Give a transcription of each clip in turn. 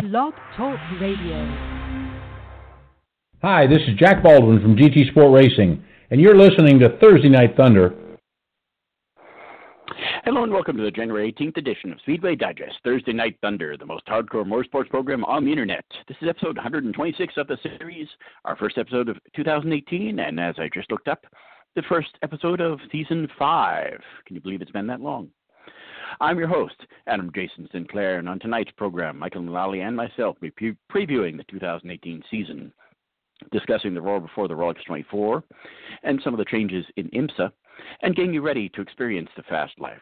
Blog Talk Radio. Hi, this is Jack Baldwin from GT Sport Racing, and you're listening to Thursday Night Thunder. Hello and welcome to the January 18th edition of Speedway Digest, Thursday Night Thunder, the most hardcore motorsports program on the internet. This is episode 126 of the series, our first episode of 2018, and as I just looked up, the first episode of season 5. Can you believe it's been that long? I'm your host, Adam Jason Sinclair, and on tonight's program, Mykkal Mullaley and myself will be previewing the 2018 season, discussing the Roar before the Rolex 24, and some of the changes in IMSA, and getting you ready to experience the fast life.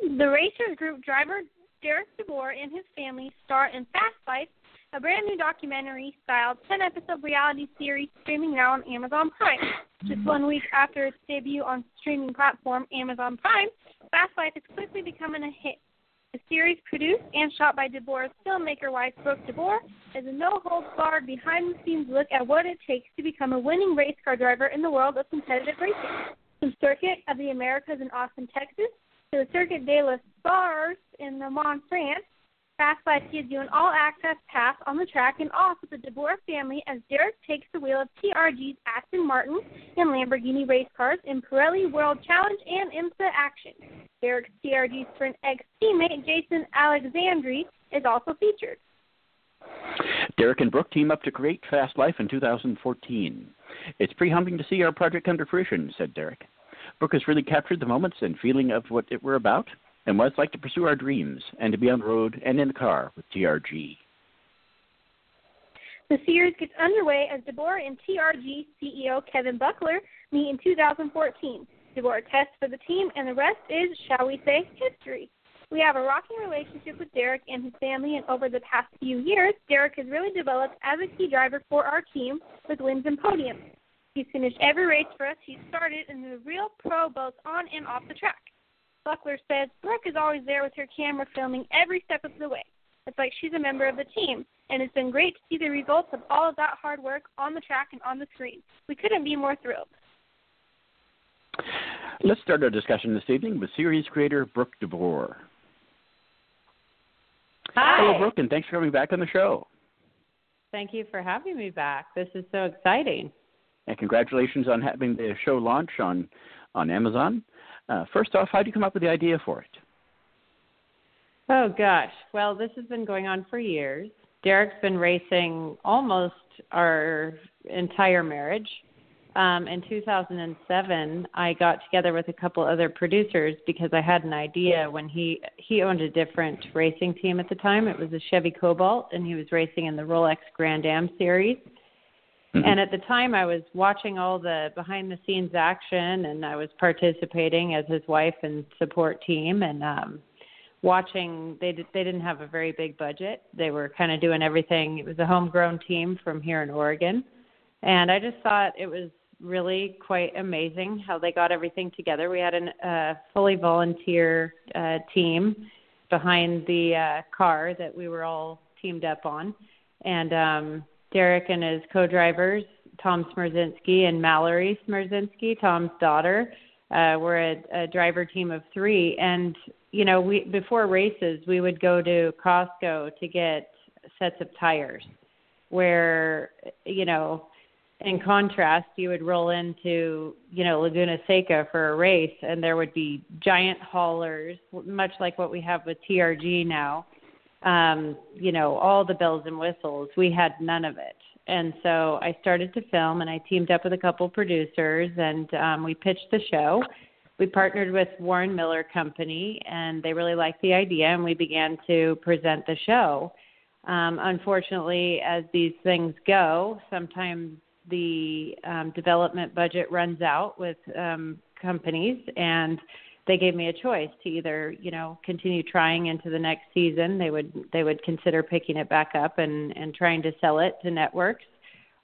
The Racers Group driver Derek DeBoer and his family star in Fast Life a brand new documentary style 10 episode reality series streaming now on Amazon Prime. Just mm-hmm. one week after its debut on streaming platform Amazon Prime, Fast Life is quickly becoming a hit. The series, produced and shot by DeBoer's filmmaker wife Brooke DeBoer, is a no holds barred, behind the scenes look at what it takes to become a winning race car driver in the world of competitive racing. From Circuit of the Americas in Austin, Texas, to the Circuit de la Sarthe in Le Mans, France, Fast Life gives you an all-access pass on the track and off with the DeBoer family as Derek takes the wheel of TRG's Aston Martin and Lamborghini race cars in Pirelli World Challenge and IMSA action. Derek's TRG Sprint X teammate Jason Alexandri is also featured. Derek and Brooke team up to create Fast Life in 2014. It's pretty humbling to see our project come to fruition, said Derek. Brooke has really captured the moments and feeling of what it were about and what it's like to pursue our dreams and to be on the road and in the car with TRG. The series gets underway as DeBoer and TRG CEO Kevin Buckler meet in 2014. DeBoer tests for the team, and the rest is, shall we say, history. We have a rocking relationship with Derek and his family, and over the past few years, Derek has really developed as a key driver for our team with wins and podiums. He's finished every race for us he's started in the real pro both on and off the track. Buckler says Brooke is always there with her camera filming every step of the way. It's like she's a member of the team, and it's been great to see the results of all of that hard work on the track and on the screen. We couldn't be more thrilled. Let's start our discussion this evening with series creator Brooke DeBoer. Hi. Hello, Brooke, and thanks for coming back on the show. Thank you for having me back. This is so exciting. And congratulations on having the show launch on, on Amazon. Uh, first off, how did you come up with the idea for it? Oh gosh, well, this has been going on for years. Derek's been racing almost our entire marriage. Um, in 2007, I got together with a couple other producers because I had an idea when he he owned a different racing team at the time. It was a Chevy Cobalt, and he was racing in the Rolex Grand Am series. Mm-hmm. And at the time, I was watching all the behind the scenes action, and I was participating as his wife and support team, and um, watching. They did, they didn't have a very big budget. They were kind of doing everything. It was a homegrown team from here in Oregon, and I just thought it was really quite amazing how they got everything together. We had a uh, fully volunteer uh, team behind the uh, car that we were all teamed up on, and um, Derek and his co-drivers, Tom Smerzinski and Mallory Smerzinski, Tom's daughter. Uh, we're a, a driver team of three, and you know, we before races we would go to Costco to get sets of tires. Where you know, in contrast, you would roll into you know Laguna Seca for a race, and there would be giant haulers, much like what we have with TRG now um, you know, all the bells and whistles. We had none of it. And so I started to film and I teamed up with a couple producers and um, we pitched the show. We partnered with Warren Miller Company and they really liked the idea and we began to present the show. Um, unfortunately, as these things go, sometimes the um, development budget runs out with um, companies and they gave me a choice to either you know continue trying into the next season they would they would consider picking it back up and and trying to sell it to networks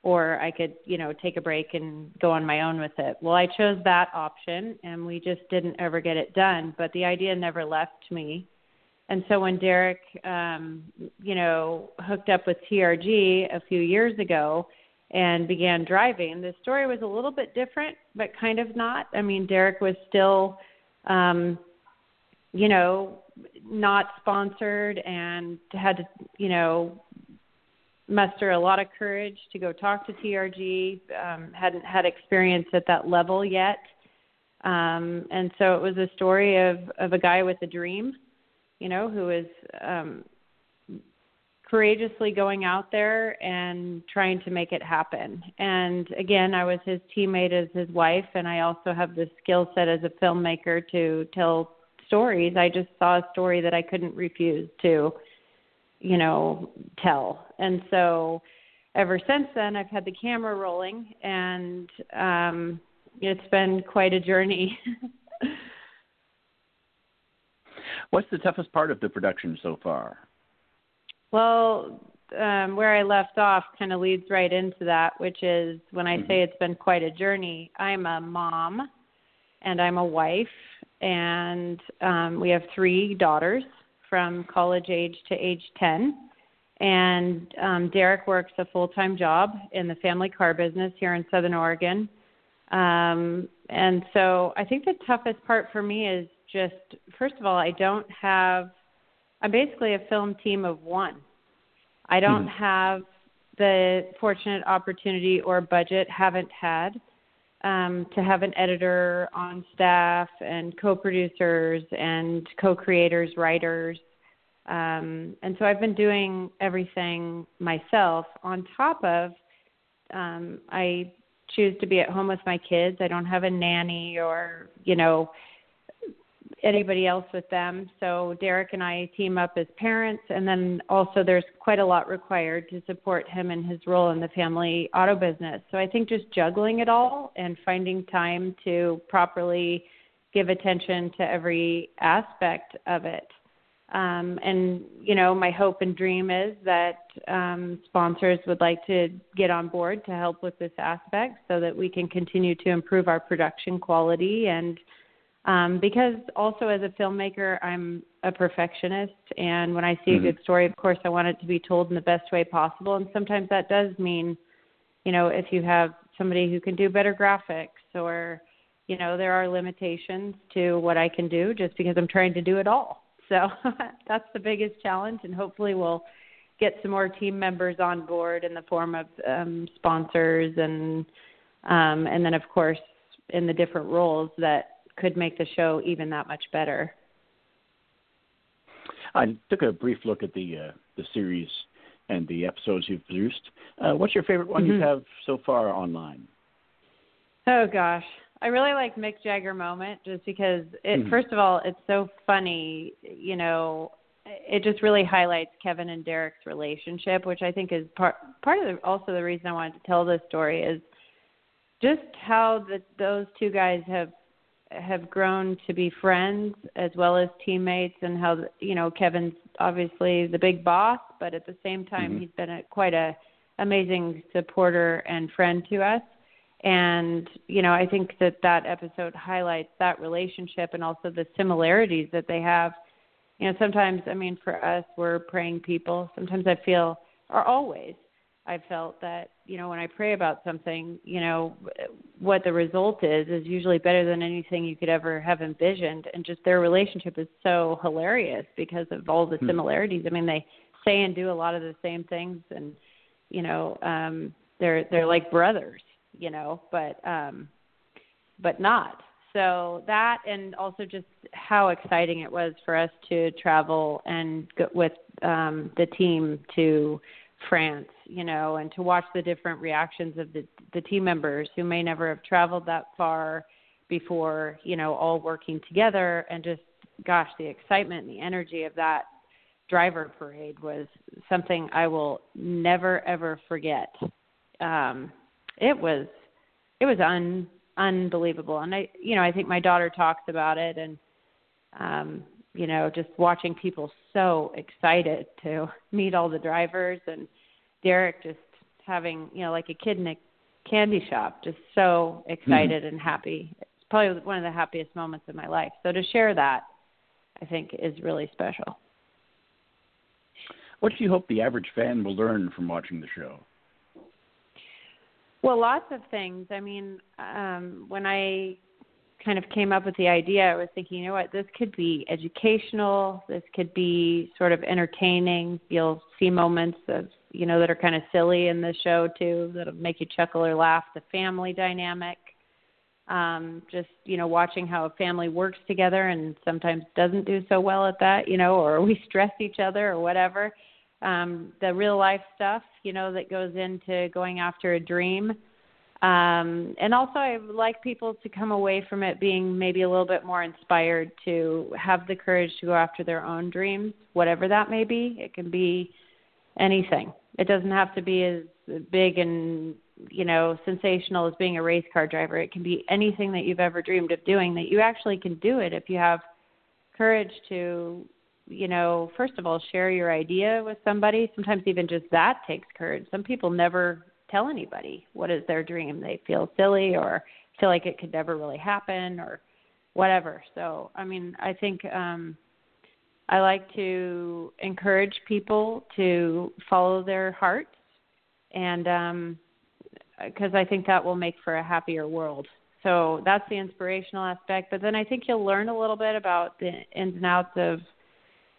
or I could you know take a break and go on my own with it. Well I chose that option and we just didn't ever get it done but the idea never left me. And so when Derek um you know hooked up with TRG a few years ago and began driving the story was a little bit different but kind of not. I mean Derek was still um, you know, not sponsored and had to, you know, muster a lot of courage to go talk to TRG. Um, hadn't had experience at that level yet, um, and so it was a story of of a guy with a dream, you know, who is um, courageously going out there and trying to make it happen. And again, I was his teammate as his wife, and I also have the skill set as a filmmaker to tell stories. I just saw a story that I couldn't refuse to, you know, tell. And so ever since then, I've had the camera rolling, and um, it's been quite a journey. What's the toughest part of the production so far? Well, um, where I left off kind of leads right into that, which is when I mm-hmm. say it's been quite a journey. I'm a mom and I'm a wife, and um, we have three daughters from college age to age 10. And um, Derek works a full time job in the family car business here in Southern Oregon. Um, and so I think the toughest part for me is just, first of all, I don't have I'm basically a film team of one. I don't mm-hmm. have the fortunate opportunity or budget, haven't had, um, to have an editor on staff and co-producers and co-creators, writers. Um, and so I've been doing everything myself. On top of, um, I choose to be at home with my kids. I don't have a nanny or you know anybody else with them. So Derek and I team up as parents, and then also there's quite a lot required to support him in his role in the family auto business. So I think just juggling it all and finding time to properly give attention to every aspect of it. Um, and you know, my hope and dream is that um, sponsors would like to get on board to help with this aspect, so that we can continue to improve our production quality and um, because also as a filmmaker, I'm a perfectionist, and when I see mm-hmm. a good story, of course, I want it to be told in the best way possible. And sometimes that does mean, you know, if you have somebody who can do better graphics, or you know, there are limitations to what I can do just because I'm trying to do it all. So that's the biggest challenge, and hopefully we'll get some more team members on board in the form of um, sponsors and um, and then of course in the different roles that could make the show even that much better. I took a brief look at the uh, the series and the episodes you've produced. Uh, what's your favorite one mm-hmm. you have so far online? Oh gosh, I really like Mick Jagger moment just because it. Mm-hmm. First of all, it's so funny. You know, it just really highlights Kevin and Derek's relationship, which I think is part part of the, also the reason I wanted to tell this story is just how the, those two guys have have grown to be friends as well as teammates and how you know Kevin's obviously the big boss but at the same time mm-hmm. he's been a, quite a amazing supporter and friend to us. And you know I think that that episode highlights that relationship and also the similarities that they have. You know sometimes I mean for us we're praying people. Sometimes I feel or always I felt that you know when I pray about something, you know what the result is is usually better than anything you could ever have envisioned, and just their relationship is so hilarious because of all the hmm. similarities. I mean, they say and do a lot of the same things, and you know um, they're they're like brothers, you know, but um, but not. So that, and also just how exciting it was for us to travel and go with um, the team to France, you know, and to watch the different reactions of the the team members who may never have traveled that far before, you know, all working together and just gosh, the excitement and the energy of that driver parade was something I will never ever forget. Um it was it was un unbelievable and I you know, I think my daughter talks about it and um you know, just watching people so excited to meet all the drivers and Derek just having, you know, like a kid in a candy shop, just so excited mm-hmm. and happy. It's probably one of the happiest moments of my life. So to share that, I think is really special. What do you hope the average fan will learn from watching the show? Well, lots of things. I mean, um, when I kind of came up with the idea, I was thinking, you know what, this could be educational, this could be sort of entertaining. You'll see moments of, you know, that are kind of silly in the show too, that'll make you chuckle or laugh. The family dynamic, um, just you know, watching how a family works together and sometimes doesn't do so well at that, you know, or we stress each other or whatever. Um, the real life stuff, you know, that goes into going after a dream um, and also, I like people to come away from it being maybe a little bit more inspired to have the courage to go after their own dreams, whatever that may be. It can be anything. It doesn't have to be as big and you know sensational as being a race car driver. It can be anything that you've ever dreamed of doing. That you actually can do it if you have courage to you know, first of all, share your idea with somebody. Sometimes even just that takes courage. Some people never tell anybody what is their dream. They feel silly or feel like it could never really happen or whatever. So, I mean, I think um I like to encourage people to follow their hearts and um because I think that will make for a happier world. So that's the inspirational aspect. But then I think you'll learn a little bit about the ins and outs of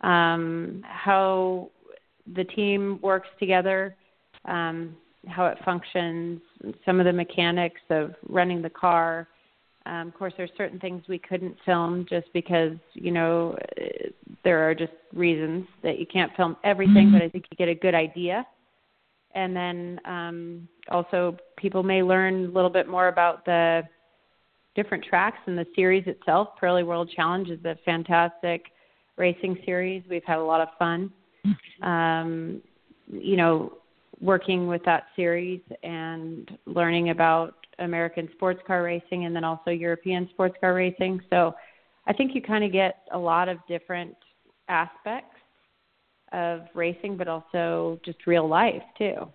um, how the team works together, um, how it functions, some of the mechanics of running the car. Um, of course, there's certain things we couldn't film just because you know there are just reasons that you can't film everything, mm-hmm. but I think you get a good idea. And then um, also, people may learn a little bit more about the different tracks and the series itself. Pirelli World Challenge is a fantastic racing series. We've had a lot of fun. Mm-hmm. Um, you know, working with that series and learning about American sports car racing and then also European sports car racing. So I think you kind of get a lot of different aspects of racing, but also just real life too.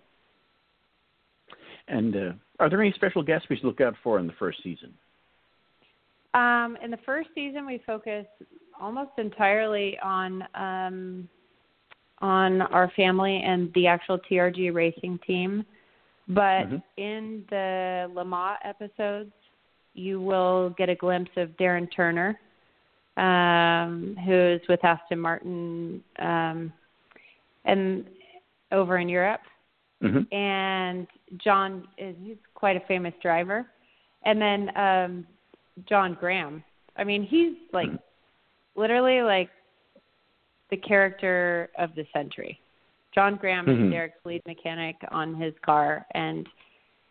And uh, are there any special guests we should look out for in the first season? Um, in the first season, we focus almost entirely on um, on our family and the actual TRG racing team. But mm-hmm. in the Le Mans episodes, you will get a glimpse of Darren Turner, um, who's with Aston Martin um, and over in Europe. Mm-hmm. And John is he's quite a famous driver. And then um, John Graham. I mean, he's like mm-hmm. literally like the character of the century. John Graham mm-hmm. is Derek's lead mechanic on his car, and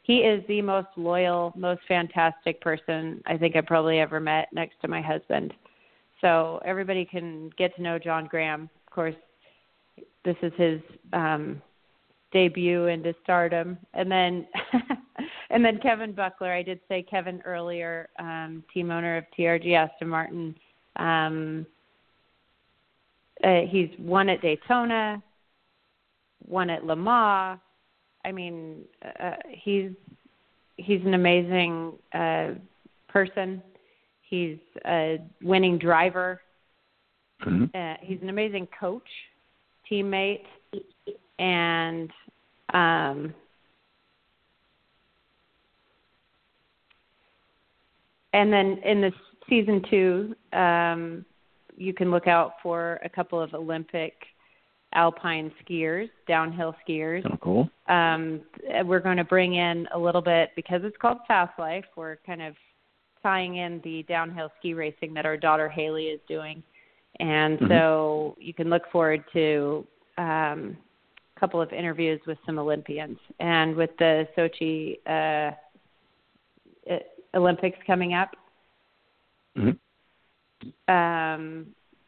he is the most loyal, most fantastic person I think I've probably ever met next to my husband. So everybody can get to know John Graham. Of course, this is his um, debut into stardom, and then and then Kevin Buckler. I did say Kevin earlier, um, team owner of TRG Aston Martin. Um, uh, he's won at Daytona, won at Le Mans. I mean, uh, he's he's an amazing uh, person. He's a winning driver. Mm-hmm. Uh, he's an amazing coach, teammate, and um, and then in the season two, um, you can look out for a couple of Olympic alpine skiers, downhill skiers. Oh, cool. Um, we're going to bring in a little bit because it's called Fast Life. We're kind of tying in the downhill ski racing that our daughter Haley is doing, and mm-hmm. so you can look forward to um, a couple of interviews with some Olympians. And with the Sochi uh, Olympics coming up. Mm-hmm um,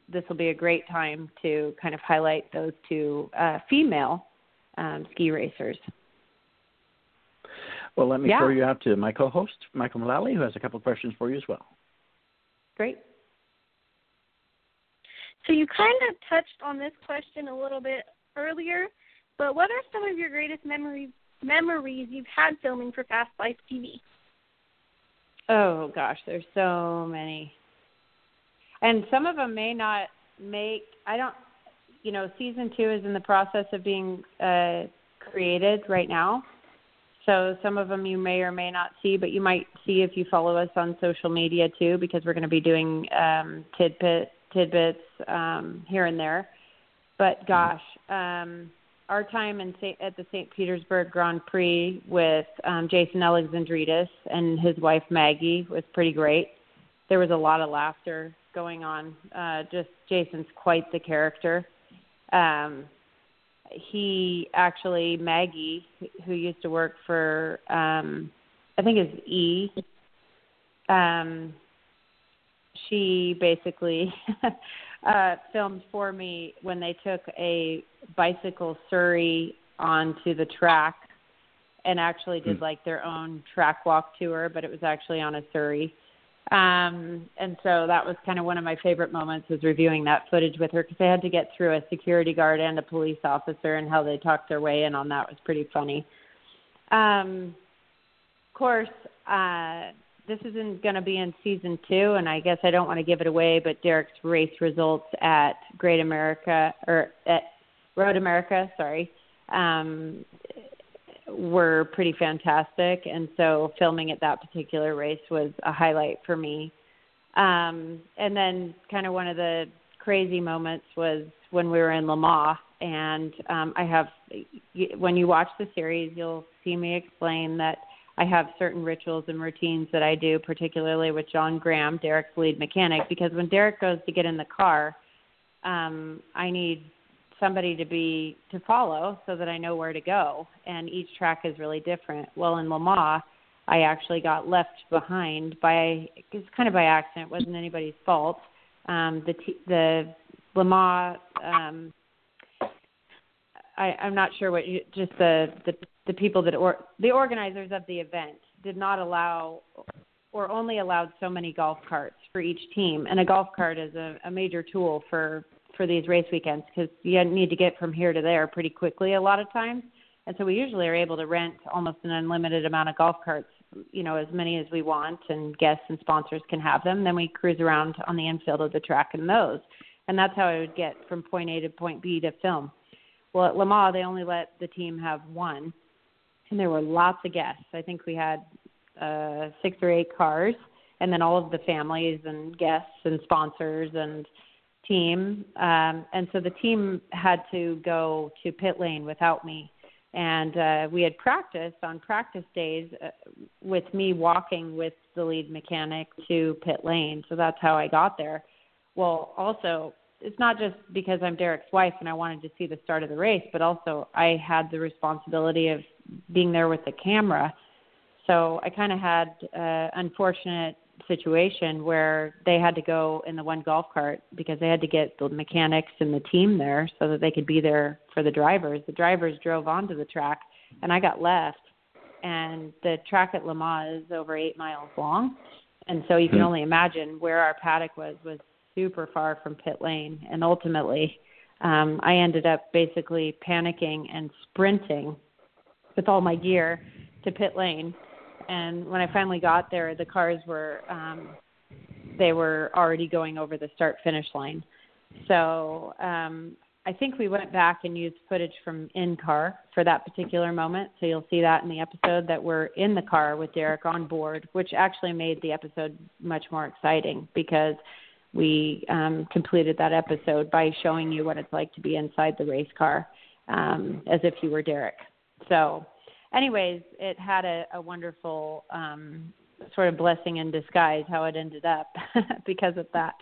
this will be a great time to kind of highlight those two uh, female um, ski racers. Well, let me yeah. throw you out to my co-host, Mykkal Mullaley, who has a couple of questions for you as well. Great. So you kind of touched on this question a little bit earlier, but what are some of your greatest memories memories you've had filming for Fast Life TV? Oh gosh, there's so many and some of them may not make. I don't. You know, season two is in the process of being uh, created right now. So some of them you may or may not see, but you might see if you follow us on social media too, because we're going to be doing um, tidbit tidbits um, here and there. But gosh, um, our time in at the St. Petersburg Grand Prix with um, Jason Alexandridis and his wife Maggie was pretty great. There was a lot of laughter going on. Uh, just Jason's quite the character. Um, he actually Maggie, who used to work for um, I think it's E. Um, she basically uh, filmed for me when they took a bicycle Surrey onto the track and actually did hmm. like their own track walk tour, but it was actually on a Surrey. Um, and so that was kind of one of my favorite moments was reviewing that footage with her because they had to get through a security guard and a police officer and how they talked their way in on that was pretty funny. Um, of course, uh, this isn't going to be in season two, and I guess I don't want to give it away, but Derek's race results at Great America or at Road America, sorry, um, were pretty fantastic, and so filming at that particular race was a highlight for me. Um, and then, kind of one of the crazy moments was when we were in Le Mans, and um, I have when you watch the series, you'll see me explain that I have certain rituals and routines that I do, particularly with John Graham, Derek's lead mechanic, because when Derek goes to get in the car, um, I need somebody to be to follow so that I know where to go. And each track is really different. Well, in Le I actually got left behind by it's kind of by accident. It wasn't anybody's fault. Um, the the Le um, I, I'm not sure what you, just the, the the people that or the organizers of the event did not allow or only allowed so many golf carts for each team, and a golf cart is a, a major tool for for these race weekends because you need to get from here to there pretty quickly a lot of times, and so we usually are able to rent almost an unlimited amount of golf carts, you know, as many as we want, and guests and sponsors can have them. Then we cruise around on the infield of the track in those, and that's how I would get from point A to point B to film. Well, at Le Mans, they only let the team have one, and there were lots of guests. I think we had uh, six or eight cars, and then all of the families and guests and sponsors and team. Um, and so the team had to go to pit lane without me. And uh, we had practiced on practice days uh, with me walking with the lead mechanic to pit lane. So that's how I got there. Well, also, it's not just because I'm Derek's wife and I wanted to see the start of the race, but also I had the responsibility of being there with the camera. So I kind of had an unfortunate situation where they had to go in the one golf cart because they had to get the mechanics and the team there so that they could be there for the drivers. The drivers drove onto the track and I got left. And the track at Le Mans is over eight miles long. And so you can hmm. only imagine where our paddock was was super far from pit lane, and ultimately, um, I ended up basically panicking and sprinting with all my gear to pit lane. And when I finally got there, the cars were um, they were already going over the start finish line. So um, I think we went back and used footage from in car for that particular moment. So you'll see that in the episode that we're in the car with Derek on board, which actually made the episode much more exciting because we um, completed that episode by showing you what it's like to be inside the race car um, as if you were Derek. So, anyways, it had a, a wonderful um, sort of blessing in disguise how it ended up because of that.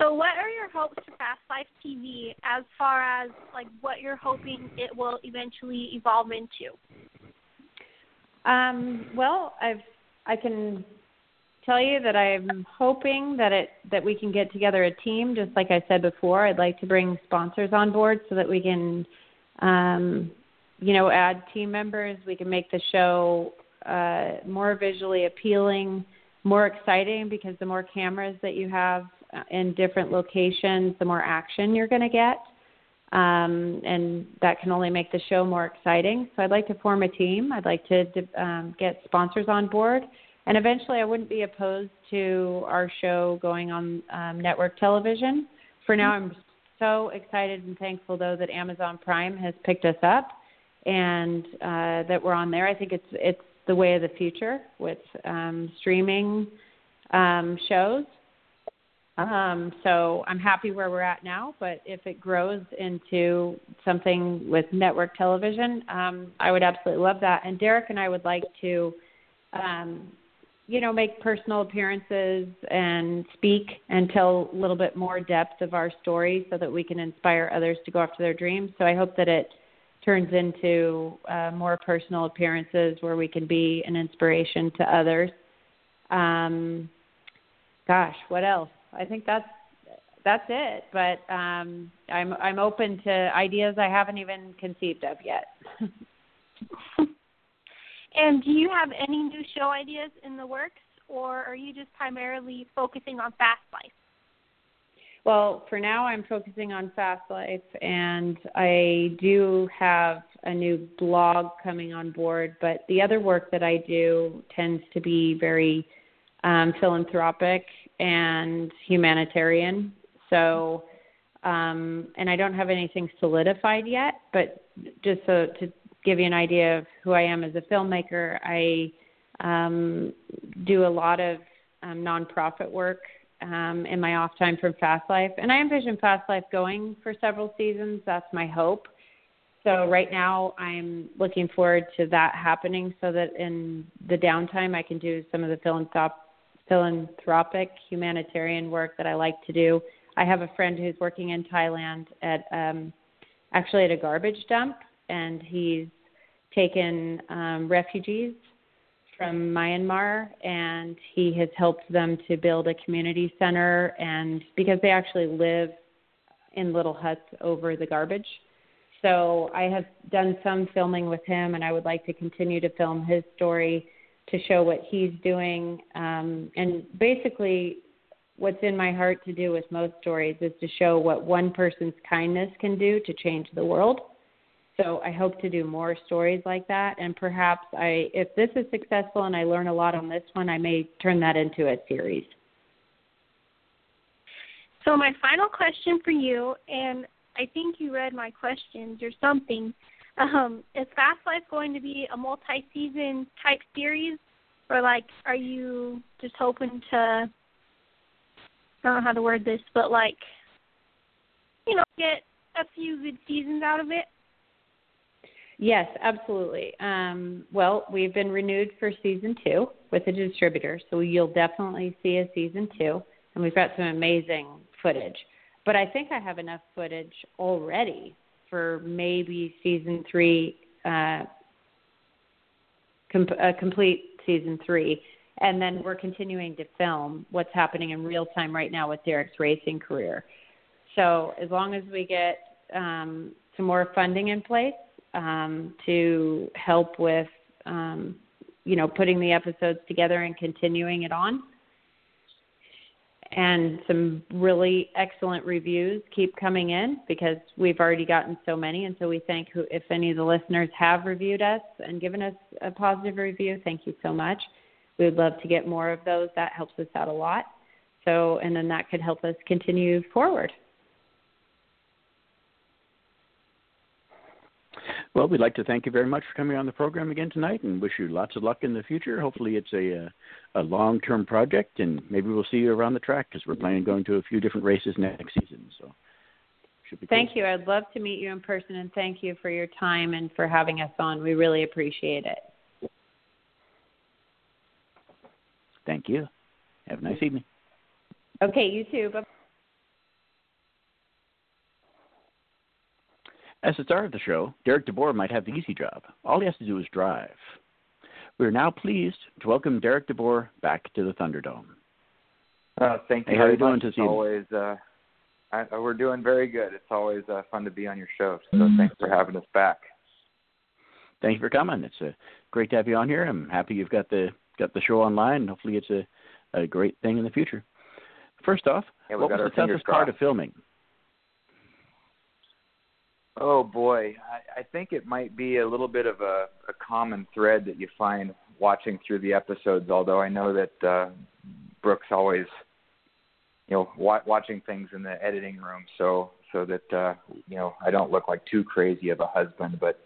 So, what are your hopes for Fast Life TV as far as like what you're hoping it will eventually evolve into? Um, well, I've I can tell you that I'm hoping that it that we can get together a team. Just like I said before, I'd like to bring sponsors on board so that we can, um, you know, add team members. We can make the show uh, more visually appealing, more exciting because the more cameras that you have uh, in different locations, the more action you're going to get. Um, and that can only make the show more exciting. So I'd like to form a team. I'd like to um, get sponsors on board and eventually I wouldn't be opposed to our show going on um, network television. For now, I'm so excited and thankful though that Amazon Prime has picked us up and uh, that we're on there. I think it's it's the way of the future with um, streaming um, shows. Um, so I'm happy where we're at now, but if it grows into something with network television, um, I would absolutely love that. And Derek and I would like to, um, you know, make personal appearances and speak and tell a little bit more depth of our story so that we can inspire others to go after their dreams. So I hope that it turns into uh, more personal appearances where we can be an inspiration to others. Um, gosh, what else? I think that's that's it. But um, I'm I'm open to ideas I haven't even conceived of yet. and do you have any new show ideas in the works, or are you just primarily focusing on Fast Life? Well, for now, I'm focusing on Fast Life, and I do have a new blog coming on board. But the other work that I do tends to be very um, philanthropic and humanitarian. So, um, and I don't have anything solidified yet, but just so to give you an idea of who I am as a filmmaker, I um, do a lot of um, nonprofit work um, in my off time from Fast Life, and I envision Fast Life going for several seasons. That's my hope. So right now, I'm looking forward to that happening, so that in the downtime, I can do some of the philanthrop- philanthropic humanitarian work that I like to do. I have a friend who's working in Thailand at um, actually at a garbage dump, and he's taken um, refugees from Myanmar, and he has helped them to build a community center. And because they actually live in little huts over the garbage. So I have done some filming with him, and I would like to continue to film his story to show what he's doing. Um, and basically, what's in my heart to do with most stories is to show what one person's kindness can do to change the world. So I hope to do more stories like that, and perhaps I, if this is successful and I learn a lot on this one, I may turn that into a series. So my final question for you, and I think you read my questions or something. Um, is Fast Life going to be a multi-season type series, or like, are you just hoping to? I don't know how to word this, but like, you know, get a few good seasons out of it. Yes, absolutely. Um, well, we've been renewed for season two with the distributor, so you'll definitely see a season two, and we've got some amazing footage. But I think I have enough footage already for maybe season three, uh, a complete season three. And then we're continuing to film what's happening in real time right now with Derek's racing career. So as long as we get um, some more funding in place, um, to help with, um, you know, putting the episodes together and continuing it on. And some really excellent reviews keep coming in because we've already gotten so many. And so we thank who, if any of the listeners have reviewed us and given us a positive review, thank you so much. We would love to get more of those. That helps us out a lot. So, and then that could help us continue forward. Well, we'd like to thank you very much for coming on the program again tonight, and wish you lots of luck in the future. Hopefully, it's a uh, a, long term project, and maybe we'll see you around the track because we're planning on going to a few different races next season. So, should be. Thank cool. you. I'd love to meet you in person, and thank you for your time and for having us on. We really appreciate it. Thank you. Have a nice evening. Okay, you too. Bye. As the star of the show, Derek DeBoer might have the easy job. All he has to do is drive. We are now pleased to welcome Derek DeBoer back to the Thunderdome. Uh, thank you hey, how very you doing this evening? always uh, I, we're doing very good. It's always uh, fun to be on your show. So thanks for having us back. Thank you for coming. It's uh, great to have you on here. I'm happy you've got the got the show online. Hopefully, it's a, a great thing in the future. First off, Yeah, what was the toughest part of filming? Oh boy, I, I think it might be a little bit of a, a common thread that you find watching through the episodes. Although I know that uh, Brooke's always you know wa- watching things in the editing room so so that uh, you know I don't look like too crazy of a husband. But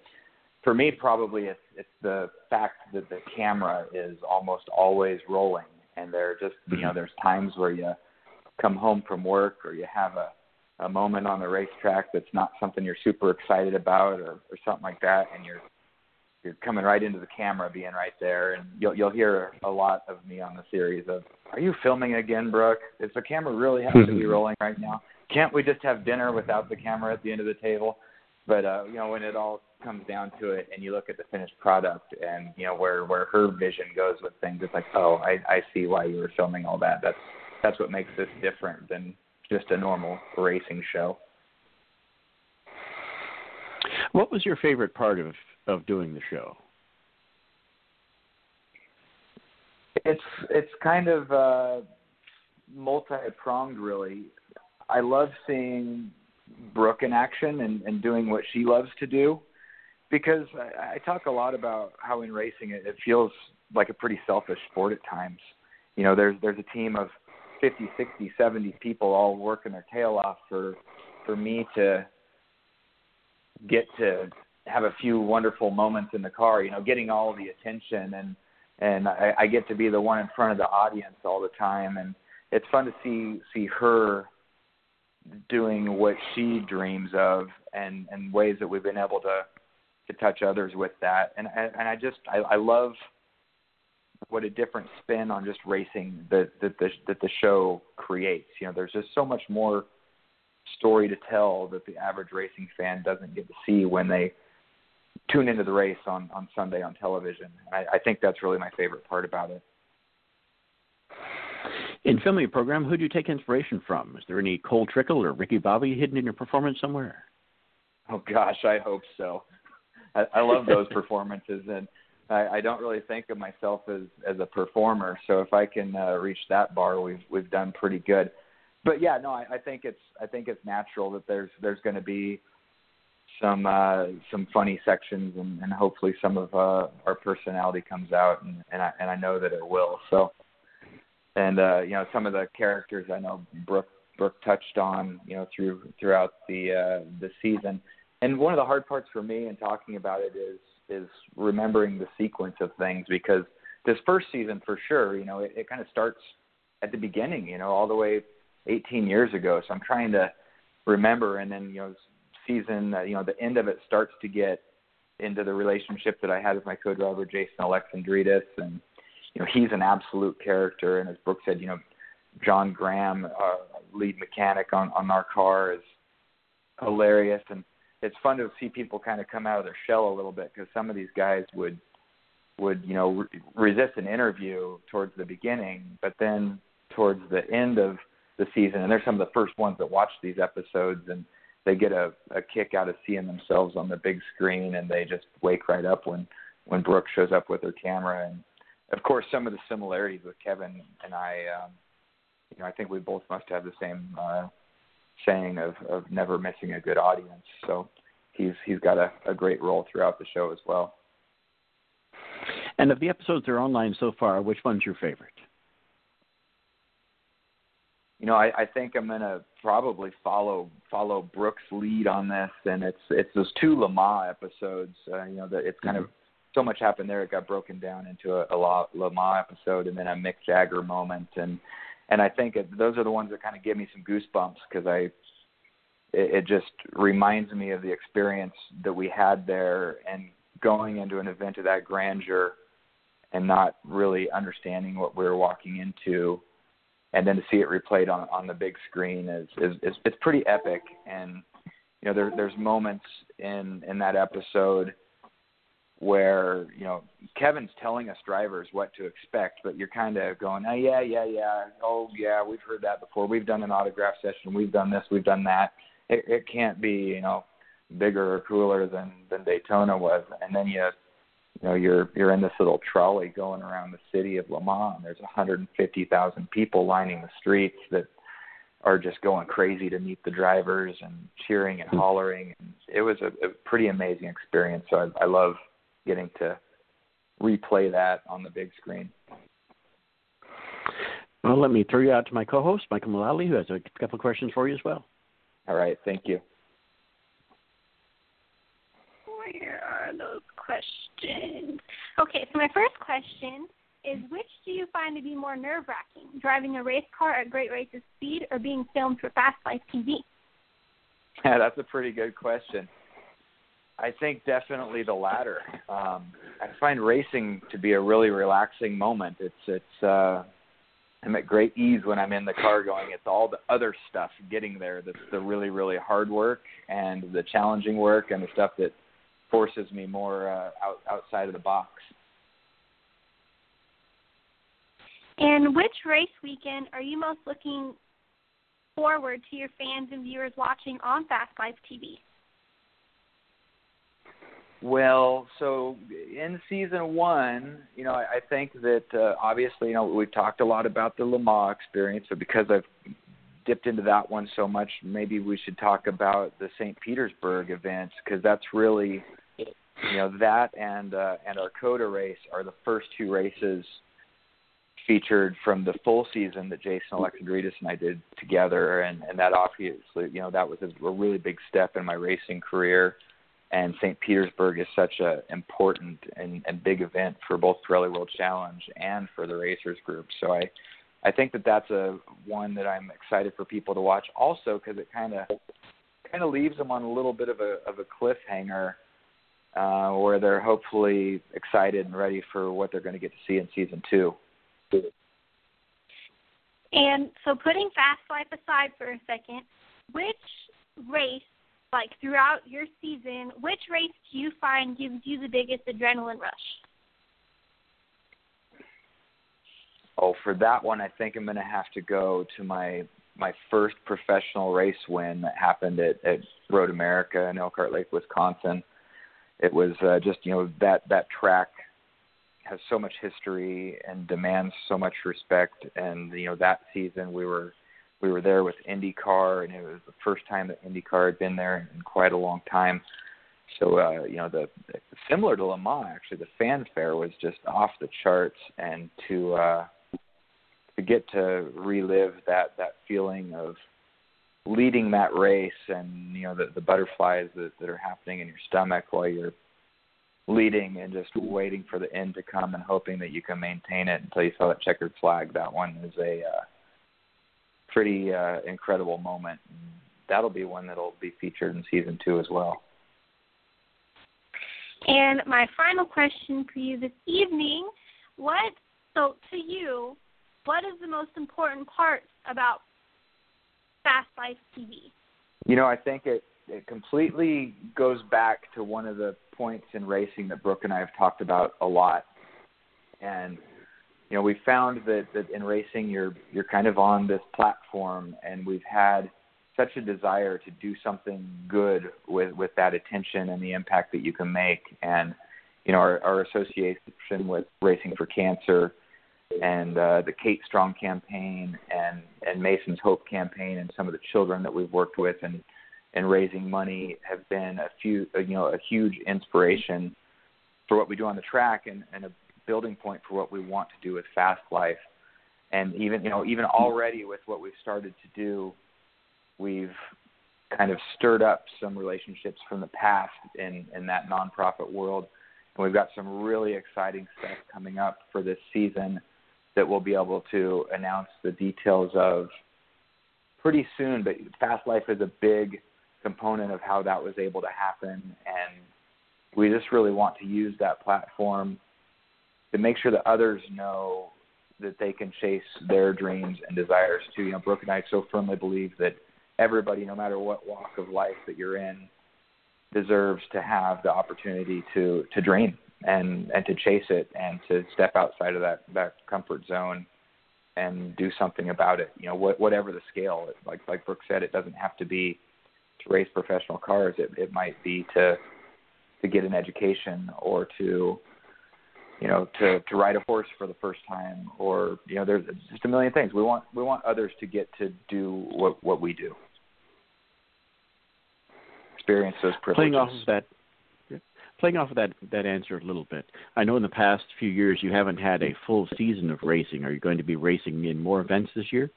for me, probably it's it's the fact that the camera is almost always rolling, and there just you know there's times where you come home from work or you have a a moment on the racetrack that's not something you're super excited about or, or something like that, and you're you're coming right into the camera, being right there, and you'll you'll hear a lot of me on the series of, "Are you filming again, Brooke? Is the camera really have to be rolling right now? Can't we just have dinner without the camera at the end of the table?" But uh, you know, when it all comes down to it, and you look at the finished product, and you know where where her vision goes with things, it's like, "Oh, I I see why you were filming all that. That's that's what makes this different than just a normal racing show." What was your favorite part of of doing the show? It's it's kind of uh, multi-pronged, really. I love seeing Brooke in action and, and doing what she loves to do, because I, I talk a lot about how in racing it, it feels like a pretty selfish sport at times. You know, there's there's a team of 50, 60, 70 people all working their tail off for for me to get to have a few wonderful moments in the car, you know, getting all the attention and and I, I get to be the one in front of the audience all the time. And it's fun to see see her doing what she dreams of and and ways that we've been able to to touch others with that. And and I just I, I love what a different spin on just racing that that the that the show creates. You know, there's just so much more story to tell that the average racing fan doesn't get to see when they tune into the race on on Sunday on television. I, I think that's really my favorite part about it. In filming a program, who do you take inspiration from? Is there any Cole Trickle or Ricky Bobby hidden in your performance somewhere? Oh gosh, I hope so. I, I love those performances, and I, I don't really think of myself as as a performer. So if I can uh, reach that bar, we've we've done pretty good. But yeah, no, I, I think it's I think it's natural that there's there's going to be some uh, some funny sections, and, and hopefully some of uh, our personality comes out, and, and I and I know that it will. So, and uh, you know, some of the characters I know Brooke Brooke touched on, you know, through throughout the uh, the season. And one of the hard parts for me in talking about it is is remembering the sequence of things because this first season, for sure, you know, it, it kind of starts at the beginning, you know, all the way 18 years ago. So I'm trying to remember, and then you know, season, uh, you know, the end of it starts to get into the relationship that I had with my co-driver Jason Alexandridis, and you know, he's an absolute character. And as Brooke said, you know, John Graham, uh, lead mechanic on on our car, is hilarious, and it's fun to see people kind of come out of their shell a little bit because some of these guys would would you know re- resist an interview towards the beginning, but then towards the end of the season, and they're some of the first ones that watch these episodes, and they get a, a kick out of seeing themselves on the big screen, and they just wake right up when when Brooke shows up with her camera, and of course some of the similarities with Kevin and I. Um, you know, I think we both must have the same uh, saying of of never missing a good audience. So he's he's got a, a great role throughout the show as well. And of the episodes that are online so far, which one's your favorite? You know, I, I think I'm gonna probably follow follow Brooke's lead on this, and it's it's those two Le Mans episodes. Uh, you know, that it's kind mm-hmm. of so much happened there. It got broken down into a, a Le Mans episode, and then a Mick Jagger moment, and and I think it, those are the ones that kind of give me some goosebumps because I it, it just reminds me of the experience that we had there and going into an event of that grandeur and not really understanding what we were walking into. And then to see it replayed on on the big screen is is, is it's pretty epic. And you know there there's moments in in that episode where you know Kevin's telling us drivers what to expect, but you're kind of going, oh yeah, yeah, yeah, oh yeah, we've heard that before. We've done an autograph session. We've done this. We've done that. It, it can't be you know bigger or cooler than than Daytona was. And then you you know you're you're in this little trolley going around the city of Le Mans. There's 150,000 people lining the streets that are just going crazy to meet the drivers and cheering and hmm. hollering. And it was a, a pretty amazing experience. So I, I love getting to replay that on the big screen. Well, let me throw you out to my co-host, Mykkal Mullaley, who has a couple of questions for you as well. All right, thank you. Where are those questions? Okay, so my first question is which do you find to be more nerve wracking, driving a race car at great rates of speed or being filmed for Fast Life TV? Yeah, that's a pretty good question. I think definitely the latter. Um, I find racing to be a really relaxing moment. It's it's uh, I'm at great ease when I'm in the car going. It's all the other stuff getting there that's the really really hard work and the challenging work and the stuff that forces me more uh, out, outside of the box. And which race weekend are you most looking forward to your fans and viewers watching on Fast Life TV? Well, so in season one, you know, I, I think that uh, obviously, you know, we've talked a lot about the Le Mans experience, but because I've dipped into that one so much, maybe we should talk about the St. Petersburg events because that's really, you know, that and uh, and our COTA race are the first two races featured from the full season that Jason Alexandridis and I did together, and and that obviously, you know, that was a, a really big step in my racing career and St. Petersburg is such an important and, and big event for both Pirelli World Challenge and for the racers group. So I, I think that that's a one that I'm excited for people to watch. Also, because it kind of kind of leaves them on a little bit of a of a cliffhanger, uh, where they're hopefully excited and ready for what they're going to get to see in season two. And so, putting Fast Life aside for a second, which race like throughout your season, which race do you find gives you the biggest adrenaline rush? Oh, for that one, I think I'm going to have to go to my my first professional race win that happened at, at Road America in Elkhart Lake, Wisconsin. It was uh, just you know that that track has so much history and demands so much respect, and you know that season we were we were there with IndyCar, and it was the first time that IndyCar had been there in quite a long time. So uh, you know, the similar to Le Mans, actually, the fanfare was just off the charts, and to uh, to get to relive that that feeling of leading that race, and you know, the, the butterflies that, that are happening in your stomach while you're leading, and just waiting for the end to come, and hoping that you can maintain it until you saw that checkered flag. That one is a uh, pretty uh, incredible moment. That'll be one that'll be featured in season two as well. And my final question for you this evening: What so to you, what is the most important part about Fast Life TV? You know, I think it it completely goes back to one of the points in racing that Brooke and I have talked about a lot, and you know, we found that, that in racing you're you're kind of on this platform and we've had such a desire to do something good with, with that attention and the impact that you can make. And you know, our, our association with Racing for Cancer and uh, the Kate Strong campaign and, and Mason's Hope campaign and some of the children that we've worked with and, and raising money have been a few you know a huge inspiration for what we do on the track and, and a building point for what we want to do with Fast Life. And even you know, even already with what we've started to do, we've kind of stirred up some relationships from the past in in that nonprofit world, and we've got some really exciting stuff coming up for this season that we'll be able to announce the details of pretty soon. But Fast Life is a big component of how that was able to happen, and we just really want to use that platform to make sure that others know that they can chase their dreams and desires too. You know, Brooke and I so firmly believe that everybody, no matter what walk of life that you're in, deserves to have the opportunity to to dream and and to chase it and to step outside of that that comfort zone and do something about it. You know, what, whatever the scale. Like like Brooke said, it doesn't have to be to race professional cars. It it might be to to get an education or to you know, to to ride a horse for the first time, or you know, there's just a million things. We want we want others to get to do what what we do, experience those privileges. Playing off of that, playing off of that that answer a little bit. I know in the past few years you haven't had a full season of racing. Are you going to be racing in more events this year?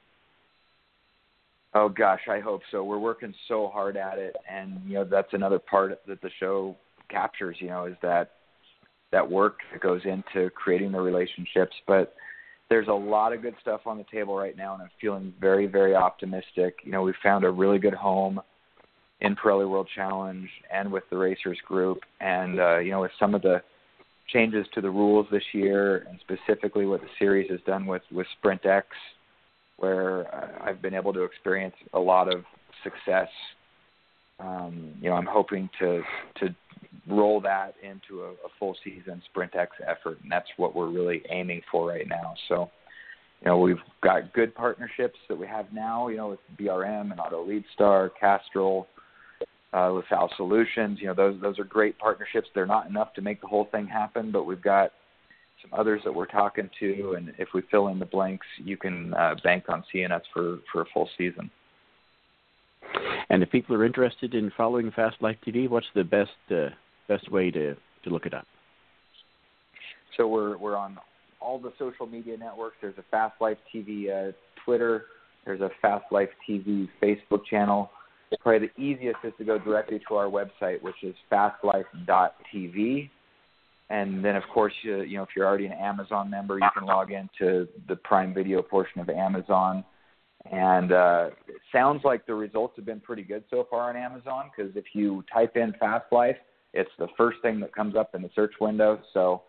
Oh gosh, I hope so. We're working so hard at it, and you know that's another part that the show captures. You know, is that that work that goes into creating the relationships. But there's a lot of good stuff on the table right now, and I'm feeling very, very optimistic. You know, we found a really good home in Pirelli World Challenge and with the Racers Group, and uh, you know, with some of the changes to the rules this year, and specifically what the series has done with with Sprint X where uh, I've been able to experience a lot of success. Um, you know, I'm hoping to to roll that into a, a full season Sprint X effort, and that's what we're really aiming for right now. So, you know, we've got good partnerships that we have now. You know, with BRM and Auto Lead Star, Castrol, uh, LaSalle Solutions. You know, those those are great partnerships. They're not enough to make the whole thing happen, but we've got some others that we're talking to, and if we fill in the blanks, you can uh, bank on us for for a full season. And if people are interested in following Fast Life TV, what's the best uh, best way to to look it up? So we're we're on all the social media networks. There's a Fast Life TV uh, Twitter. There's a Fast Life TV Facebook channel. Probably the easiest is to go directly to our website, which is fastlife.tv and then of course you, you know if you're already an Amazon member, you can log into the Prime Video portion of Amazon. And uh, it sounds like the results have been pretty good so far on Amazon because if you type in Fast Life, it's the first thing that comes up in the search window. So,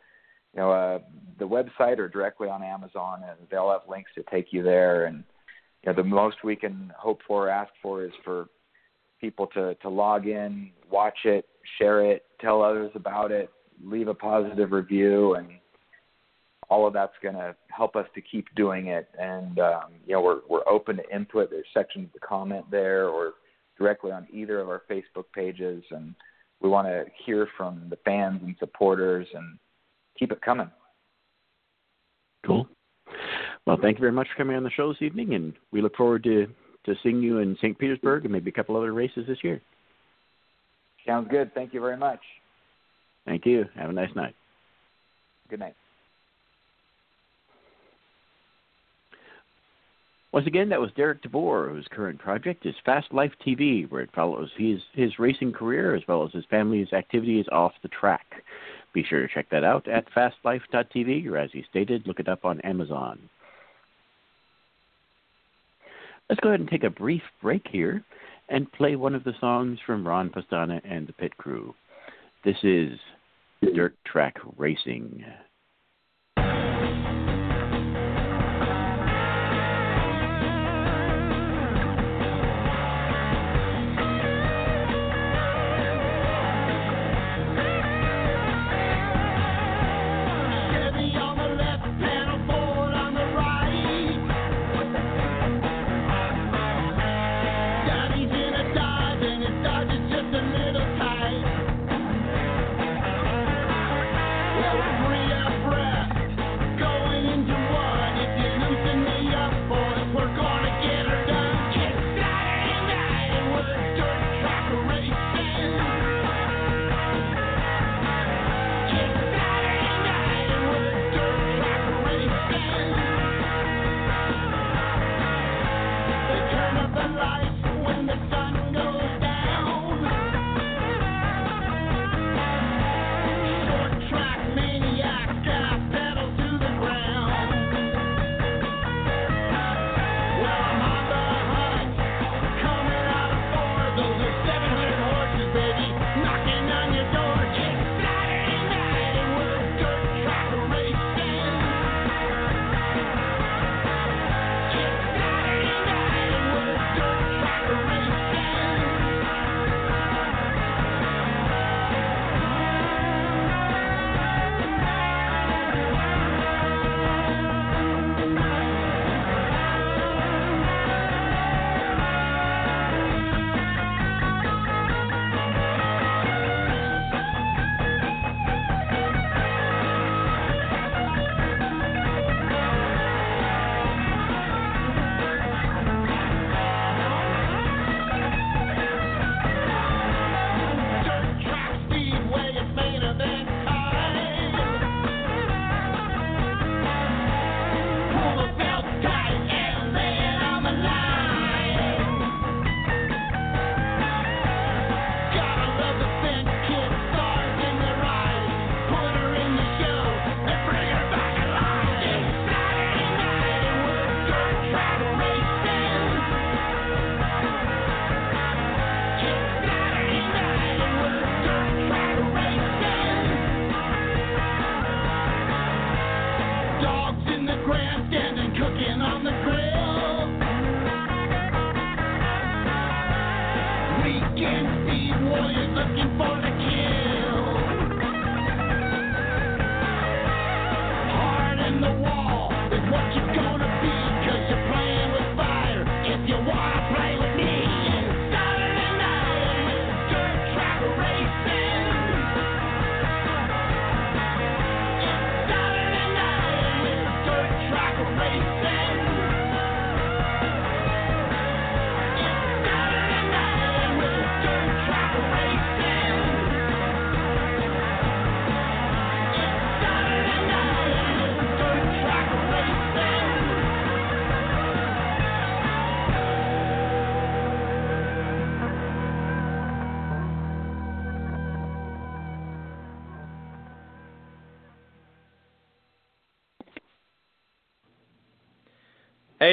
you know, uh, the website or directly on Amazon, and they'll have links to take you there. And you know, the most we can hope for, or ask for, is for people to to log in, watch it, share it, tell others about it, leave a positive review, and all of that's going to help us to keep doing it. And um, you know, we're we're open to input. There's sections to comment there, or directly on either of our Facebook pages, and we want to hear from the fans and supporters and keep it coming. Cool. Well, thank you very much for coming on the show this evening, and we look forward to to seeing you in St. Petersburg and maybe a couple other races this year. Sounds good. Thank you very much. Thank you. Have a nice night. Good night. Once again, that was Derek DeBoer, whose current project is Fast Life TV, where it follows his, his racing career as well as his family's activities off the track. Be sure to check that out at fastlife.tv, or as he stated, look it up on Amazon. Let's go ahead and take a brief break here and play one of the songs from Ron Pastana and the Pit Crew. This is Dirt Track Racing.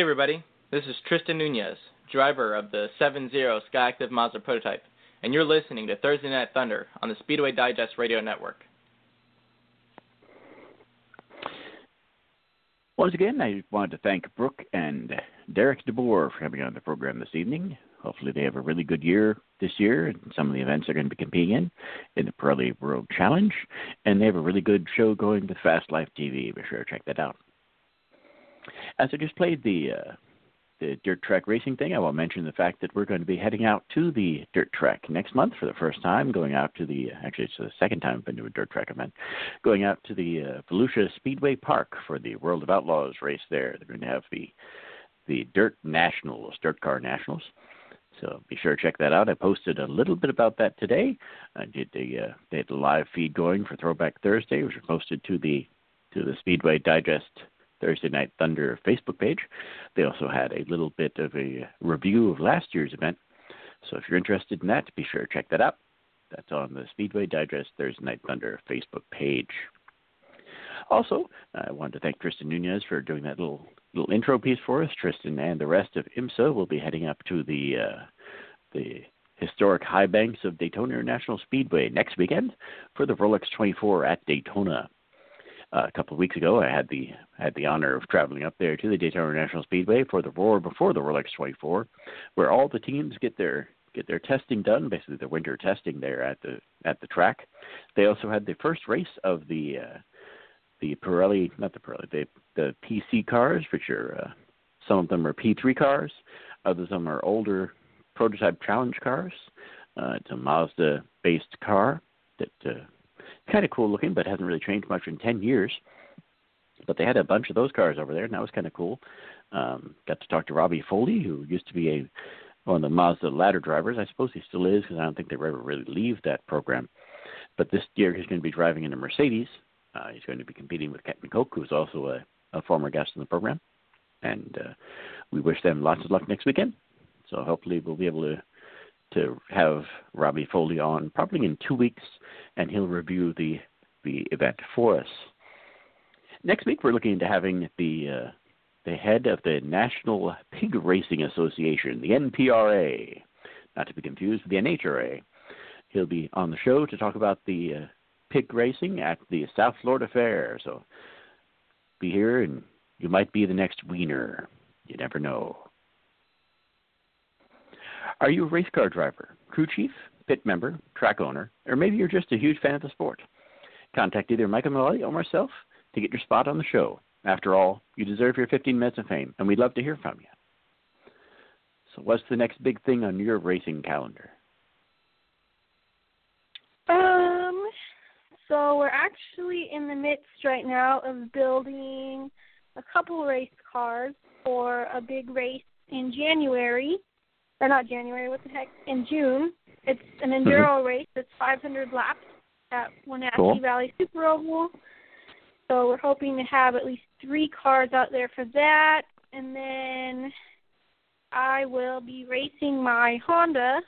Hey everybody, this is Tristan Nunez, driver of the 7-0 Skyactiv Mazda prototype, and you're listening to Thursday Night Thunder on the Speedway Digest Radio Network. Once again, I wanted to thank Brooke and Derek DeBoer for coming on the program this evening. Hopefully, they have a really good year this year, and some of the events they're going to be competing in in the Pirelli World Challenge, and they have a really good show going with Fast Life TV. Be sure to check that out. As I just played the uh, the dirt track racing thing, I will mention the fact that we're going to be heading out to the dirt track next month for the first time. Going out to the actually it's the second time I've been to a dirt track event. Going out to the uh, Volusia Speedway Park for the World of Outlaws race there. They're going to have the the Dirt Nationals, Dirt Car Nationals. So be sure to check that out. I posted a little bit about that today. I did the uh, they had a live feed going for Throwback Thursday, which was posted to the to the Speedway Digest Thursday Night Thunder Facebook page. They also had a little bit of a review of last year's event. So if you're interested in that, be sure to check that out. That's on the Speedway Digest Thursday Night Thunder Facebook page. Also, I wanted to thank Tristan Nunez for doing that little little intro piece for us. Tristan and the rest of IMSA will be heading up to the uh, the historic high banks of Daytona International Speedway next weekend for the Rolex 24 at Daytona. Uh, a couple of weeks ago, I had the had the honor of traveling up there to the Daytona International Speedway for the Roar before the Rolex 24, where all the teams get their get their testing done, basically their winter testing there at the at the track. They also had the first race of the uh, the Pirelli, not the Pirelli, the the PC cars, which are uh, some of them are P3 cars, others of them are older prototype challenge cars. Uh, it's a Mazda based car that uh, kind of cool looking, but hasn't really changed much in 10 years. But they had a bunch of those cars over there, and that was kind of cool. Um, got to talk to Robbie Foley, who used to be a one of the Mazda ladder drivers. I suppose he still is because I don't think they ever really leave that program. But this year he's going to be driving in a Mercedes. Uh, he's going to be competing with Kenton Koch, who's also a, a former guest in the program. And uh, we wish them lots of luck next weekend. So hopefully we'll be able to to have Robbie Foley on probably in two weeks, and he'll review the the event for us. Next week, we're looking into having the uh, the head of the National Pig Racing Association, the NPRA, not to be confused with the NHRA. He'll be on the show to talk about the uh, pig racing at the South Florida Fair. So be here, and you might be the next wiener. You never know. Are you a race car driver, crew chief, pit member, track owner, or maybe you're just a huge fan of the sport? Contact either Mykkal Mullaley or myself to get your spot on the show. After all, you deserve your 15 minutes of fame, and we'd love to hear from you. So, what's the next big thing on your racing calendar? Um, so we're actually in the midst right now of building a couple race cars for a big race in January or not January, what the heck, in June. It's an mm-hmm. enduro mm-hmm. race. It's 500 laps at Wenatchee cool. Valley Super Oval. So we're hoping to have at least three cars out there for that. And then I will be racing my Honda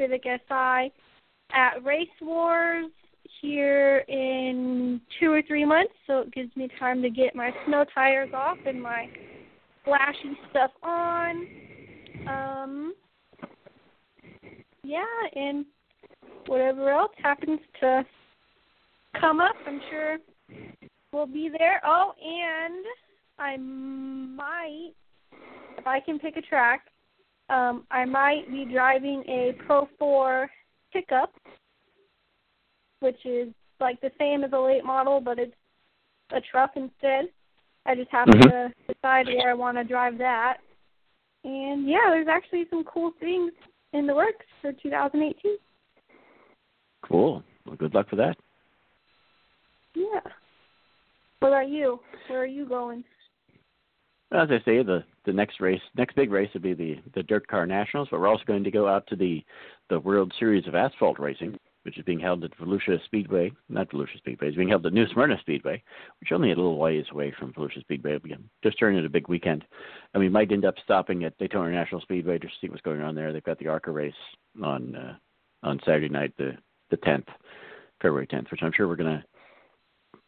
Civic Si at Race Wars here in two or three months. So it gives me time to get my snow tires off and my flashy stuff on. Um, yeah, and whatever else happens to come up, I'm sure we'll be there. Oh, and I might, if I can pick a track, um, I might be driving a Pro 4 pickup, which is like the same as a late model, but it's a truck instead. I just have Mhm. to decide where I want to drive that. And yeah, there's actually some cool things in the works for 2018. Cool. Well, good luck for that. Yeah. What about you? Where are you going? As I say, the the next race, next big race, would be the the Dirt Car Nationals. But we're also going to go out to the the World Series of Asphalt Racing, which is being held at Volusia Speedway. Not Volusia Speedway. It's being held at New Smyrna Speedway, which only a little ways away from Volusia Speedway. We just turned it a big weekend, and we might end up stopping at Daytona National Speedway to see what's going on there. They've got the ARCA race on uh, on Saturday night, the the 10th, February 10th, which I'm sure we're going to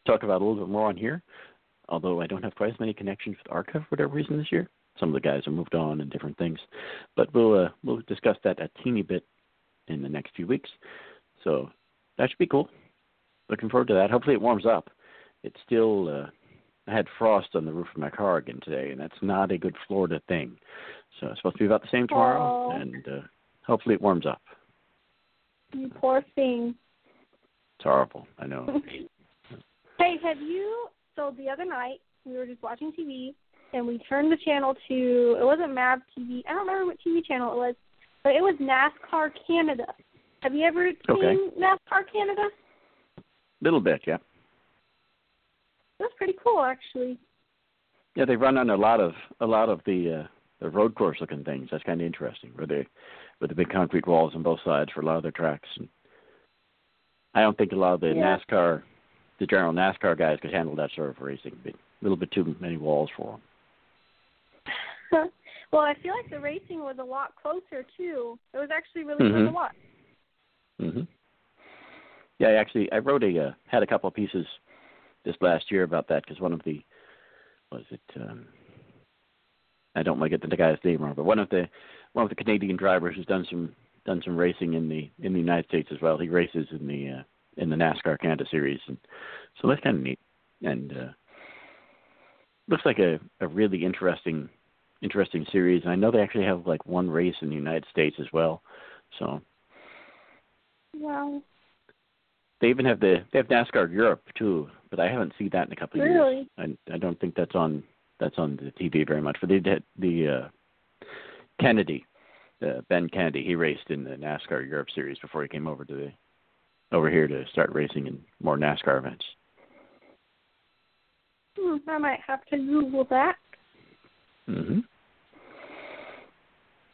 talk about a little bit more on here although I don't have quite as many connections with ARCA for whatever reason this year. Some of the guys have moved on and different things, but we'll uh, we'll discuss that a teeny bit in the next few weeks. So that should be cool. Looking forward to that. Hopefully it warms up. It's still uh, I had frost on the roof of my car again today, and that's not a good Florida thing. So it's supposed to be about the same tomorrow, and uh, hopefully it warms up. You poor thing. It's horrible. I know. Hey, have you? So the other night we were just watching TV and we turned the channel to it wasn't Mav TV. I don't remember what TV channel it was, but it was NASCAR Canada. Have you ever seen Okay. NASCAR Canada? A little bit, yeah. Was pretty cool actually. Yeah, they run on a lot of a lot of the uh, the road course looking things. That's kind of interesting. Where they with the big concrete walls on both sides for a lot of their tracks. And I don't think a lot of the Yeah. NASCAR, the general NASCAR guys could handle that sort of racing. But a little bit too many walls for them. well, I feel like the racing was a lot closer too. It was actually really fun Mhm. to watch. Hmm Yeah, I actually I wrote a uh, had a couple of pieces this last year about that because one of the was it um I don't want to get the guy's name wrong, but one of the one of the Canadian drivers who's done some done some racing in the in the United States as well. He races in the uh, in the NASCAR Canada series, and so that's kind of neat. And uh, looks like a a really interesting interesting series. And I know they actually have like one race in the United States as well. So Wow. they even have the they have NASCAR Europe too, but I haven't seen that in a couple of Really? years. I I don't think that's on that's on the TV very much. But they did the uh, Kennedy, uh, Ben Kennedy. He raced in the NASCAR Europe series before he came over to the over here to start racing in more NASCAR events. Hmm, I might have to Google that. hmm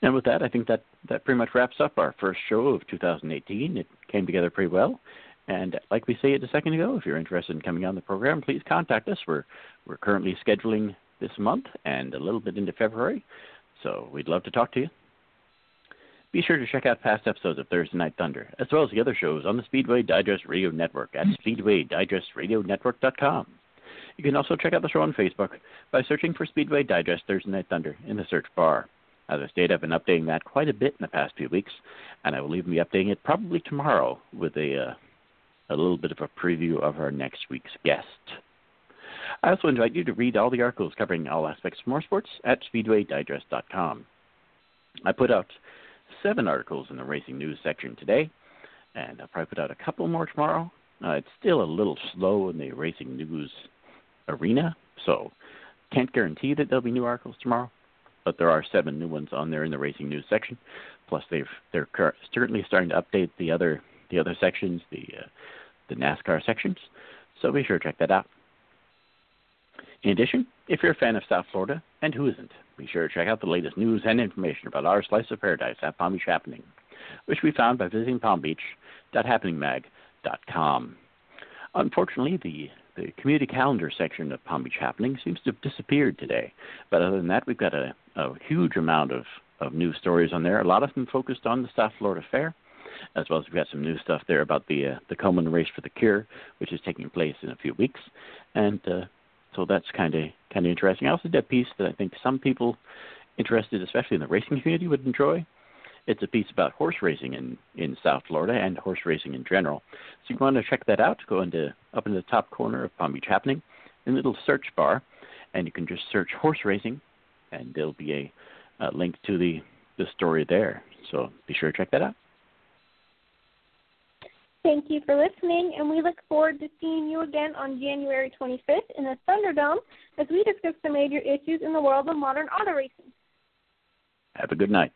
And with that, I think that that pretty much wraps up our first show of 2018. It came together pretty well. And like we said a second ago, if you're interested in coming on the program, please contact us. We're we're currently scheduling this month and a little bit into February, so we'd love to talk to you. Be sure to check out past episodes of Thursday Night Thunder, as well as the other shows on the Speedway Digest Radio Network at speedwaydigestradionetwork.com. You can also check out the show on Facebook by searching for Speedway Digest Thursday Night Thunder in the search bar. As I stated, I've been updating that quite a bit in the past few weeks, and I will even be updating it probably tomorrow with a uh, a little bit of a preview of our next week's guest. I also invite you to read all the articles covering all aspects of motorsports at SpeedwayDigest.com. I put out seven articles in the racing news section today, and I'll probably put out a couple more tomorrow. Uh, it's still a little slow in the racing news arena, so can't guarantee that there'll be new articles tomorrow. But there are seven new ones on there in the racing news section. Plus, they've they're certainly starting to update the other the other sections, the uh, the NASCAR sections. So be sure to check that out. In addition, if you're a fan of South Florida, and who isn't, be sure to check out the latest news and information about our slice of paradise at Palm Beach Happening, which we found by visiting palmbeach.happeningmag.com. Unfortunately, the the community calendar section of Palm Beach Happening seems to have disappeared today. But other than that, we've got a, a huge amount of, of news stories on there. A lot of them focused on the South Florida Fair, as well as we've got some new stuff there about the uh, the Komen Race for the Cure, which is taking place in a few weeks, and uh, so that's kind of kind of interesting. I also did a piece that I think some people interested, especially in the racing community, would enjoy. It's a piece about horse racing in, in South Florida and horse racing in general. So you want to check that out, go into up in the top corner of Palm Beach Happening, in the little search bar, and you can just search horse racing, and there'll be a, a link to the the story there. So be sure to check that out. Thank you for listening, and we look forward to seeing you again on January 25th in the Thunderdome as we discuss the major issues in the world of modern auto racing. Have a good night.